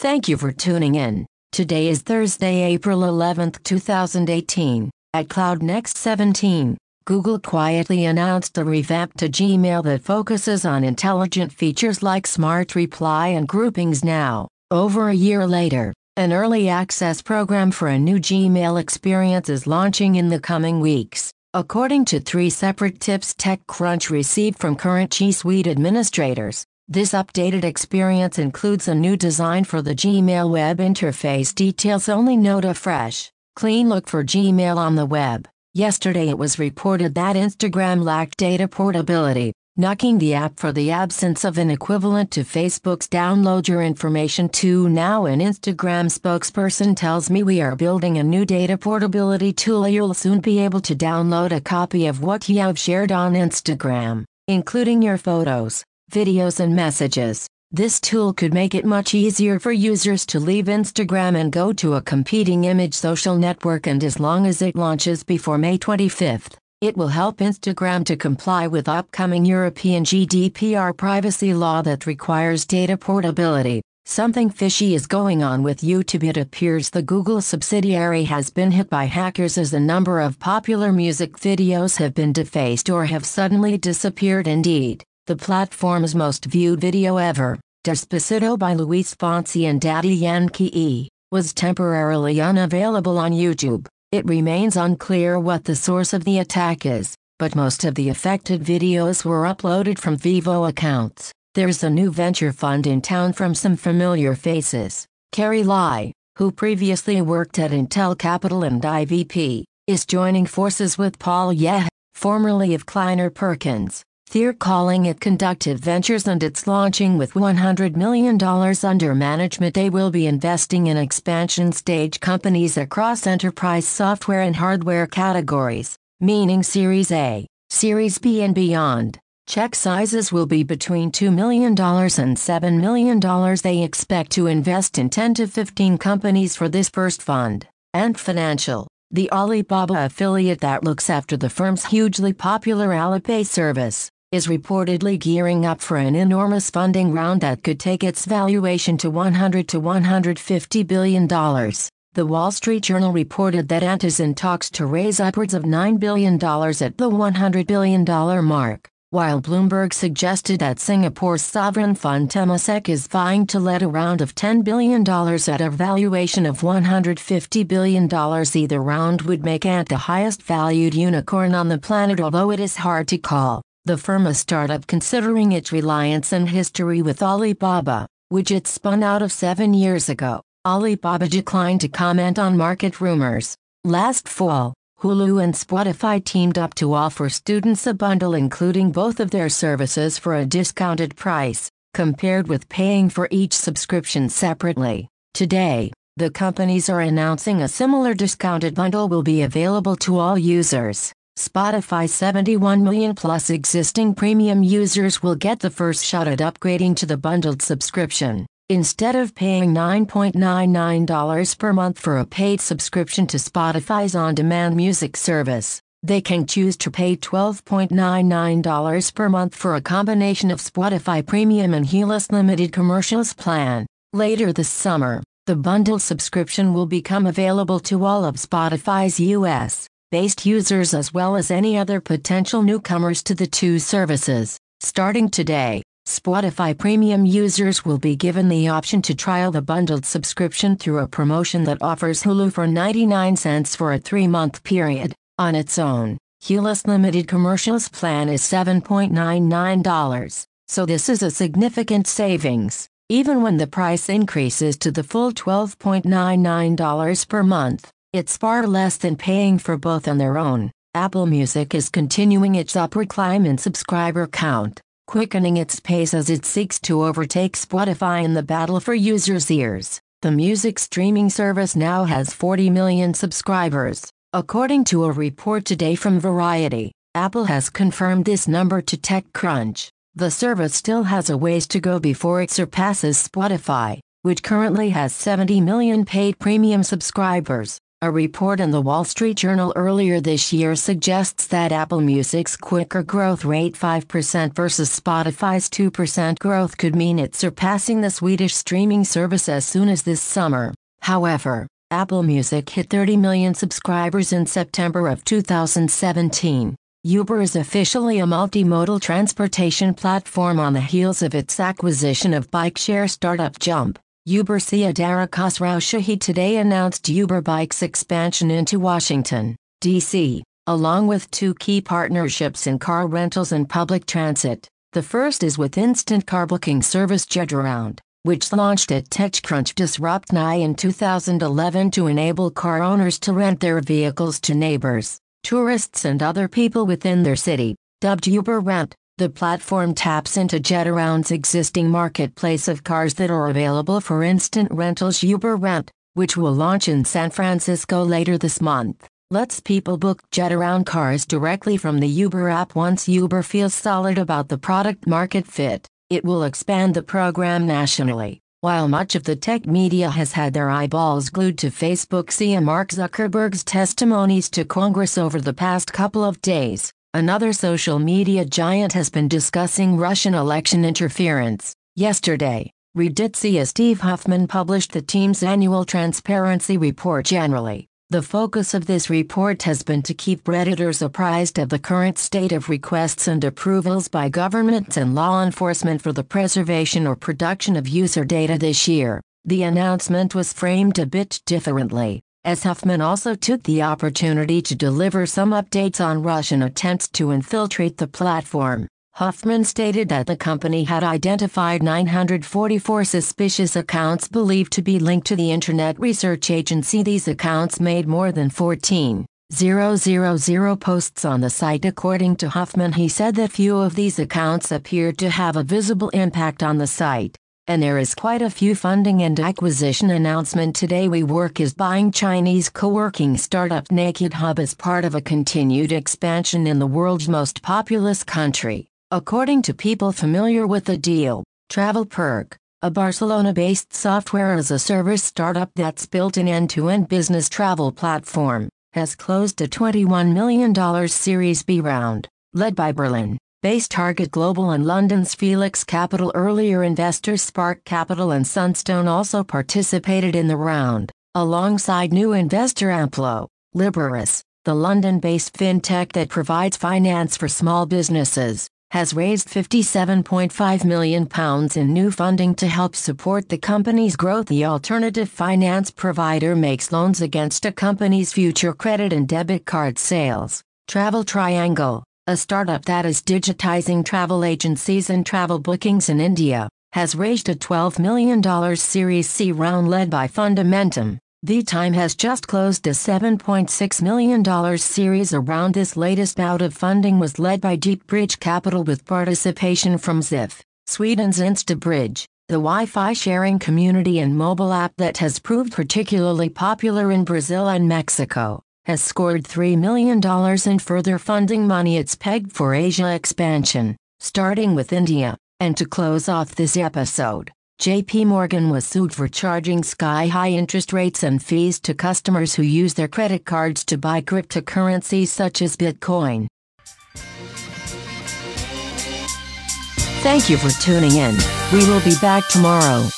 Thank you for tuning in. Today is Thursday, April 11th, 2018. At Cloud Next 17, Google quietly announced a revamp to Gmail that focuses on intelligent features like Smart Reply and groupings now. Over a year later, an early access program for a new Gmail experience is launching in the coming weeks. According to three separate tips TechCrunch received from current G Suite administrators, this updated experience includes a new design for the Gmail web interface. Details only note a Fresh, clean look for Gmail on the web. Yesterday it was reported that Instagram lacked data portability, knocking the app for the absence of an equivalent to Facebook's download your information to. Now an Instagram spokesperson tells me we are building a new data portability tool. You'll soon be able to download a copy of what you have shared on Instagram, including your photos, videos and messages. This tool could make it much easier for users to leave Instagram and go to a competing image social network and as long as it launches before May 25th, it will help Instagram to comply with upcoming European GDPR privacy law that requires data portability. Something fishy is going on with YouTube. It appears the Google subsidiary has been hit by hackers as a number of popular music videos have been defaced or have suddenly disappeared. Indeed, the platform's most viewed video ever, Despacito by Luis Fonsi and Daddy Yankee, was temporarily unavailable on YouTube. It remains unclear what the source of the attack is, but most of the affected videos were uploaded from Vevo accounts. There's a new venture fund in town from some familiar faces. Carrie Lai, who previously worked at Intel Capital and IVP, is joining forces with Paul Yeh, formerly of Kleiner Perkins. They're calling it Conductive Ventures and it's launching with $100 million under management. They will be investing in expansion stage companies across enterprise software and hardware categories, meaning Series A, Series B, and beyond. Check sizes will be between $2 million and $7 million. They expect to invest in 10 to 15 companies for this first fund. Ant Financial, the Alibaba affiliate that looks after the firm's hugely popular Alipay service, is reportedly gearing up for an enormous funding round that could take its valuation to 100 to 150 billion dollars. The Wall Street Journal reported that Ant is in talks to raise upwards of $9 billion at the $100 billion mark, while Bloomberg suggested that Singapore's sovereign fund Temasek is vying to let a round of $10 billion at a valuation of $150 billion. Either round would make Ant the highest valued unicorn on the planet, although it is hard to call the firm a startup considering its reliance and history with Alibaba, which it spun out of seven years ago. Alibaba declined to comment on market rumors. Last fall, Hulu and Spotify teamed up to offer students a bundle including both of their services for a discounted price, compared with paying for each subscription separately. Today, the companies are announcing a similar discounted bundle will be available to all users. Spotify's 71 million plus existing premium users will get the first shot at upgrading to the bundled subscription. Instead of paying $9.99 per month for a paid subscription to Spotify's on demand music service, they can choose to pay $12.99 per month for a combination of Spotify Premium and Hulu's Limited Commercials plan. Later this summer, the bundle subscription will become available to all of Spotify's US based users as well as any other potential newcomers to the two services. Starting today, Spotify Premium users will be given the option to trial the bundled subscription through a promotion that offers Hulu for 99 cents for a three month period. On its own, Hulu's limited commercials plan is $7.99, so this is a significant savings, even when the price increases to the full $12.99 per month. It's far less than paying for both on their own. Apple Music is continuing its upward climb in subscriber count, quickening its pace as it seeks to overtake Spotify in the battle for users' ears. The music streaming service now has 40 million subscribers. According to a report today from Variety, Apple has confirmed this number to TechCrunch. The service still has a ways to go before it surpasses Spotify, which currently has 70 million paid premium subscribers. A report in the Wall Street Journal earlier this year suggests that Apple Music's quicker growth rate 5% versus Spotify's 2% growth could mean it surpassing the Swedish streaming service as soon as this summer. However, Apple Music hit 30 million subscribers in September of 2017. Uber is officially a multimodal transportation platform on the heels of its acquisition of bike share startup Jump. Uber CEO Dara Khosrowshahi today announced Uber Bike's expansion into Washington, D.C., along with two key partnerships in car rentals and public transit. The first is with instant car booking service Getaround, which launched at TechCrunch Disrupt NY in 2011 to enable car owners to rent their vehicles to neighbors, tourists, and other people within their city. Dubbed Uber Rent, the platform taps into Getaround's existing marketplace of cars that are available for instant rentals Uber Rent, which will launch in San Francisco later this month. Lets people book Getaround cars directly from the Uber app once Uber feels solid about the product market fit. It will expand the program nationally. While much of the tech media has had their eyeballs glued to Facebook CEO Mark Zuckerberg's testimonies to Congress over the past couple of days, Another social media giant has been discussing Russian election interference. Yesterday, Reddit CEO Steve Huffman published the team's annual transparency report generally. The focus of this report has been to keep Redditors apprised of the current state of requests and approvals by governments and law enforcement for the preservation or production of user data this year. The announcement was framed a bit differently as Huffman also took the opportunity to deliver some updates on Russian attempts to infiltrate the platform. Huffman stated that the company had identified 944 suspicious accounts believed to be linked to the Internet Research Agency. These accounts made more than 14,000 posts on the site. According to Huffman, he said that few of these accounts appeared to have a visible impact on the site and there is quite a few funding and acquisition announcement today WeWork is buying Chinese co-working startup Naked Hub as part of a continued expansion in the world's most populous country. According to people familiar with the deal, TravelPerk, a Barcelona-based software as a service startup that's built an end-to-end business travel platform, has closed a $21 million Series B round, led by Berlin based Target Global and London's Felix Capital earlier investors Spark Capital and Sunstone also participated in the round, alongside new investor Amplo, Liberis, the London-based fintech that provides finance for small businesses, has raised £57.5 million in new funding to help support the company's growth. The alternative finance provider makes loans against a company's future credit and debit card sales. Travel Triangle a startup that is digitizing travel agencies and travel bookings in India, has raised a $12 million Series C round led by Fundamentum. The Time has just closed a $7.6 million series around this latest bout of funding was led by Deep Bridge Capital with participation from Ziff, Sweden's InstaBridge, the Wi-Fi sharing community and mobile app that has proved particularly popular in Brazil and Mexico has scored $3 million in further funding money it's pegged for Asia expansion, starting with India. And to close off this episode, JP Morgan was sued for charging sky high interest rates and fees to customers who use their credit cards to buy cryptocurrencies such as Bitcoin. Thank you for tuning in. We will be back tomorrow.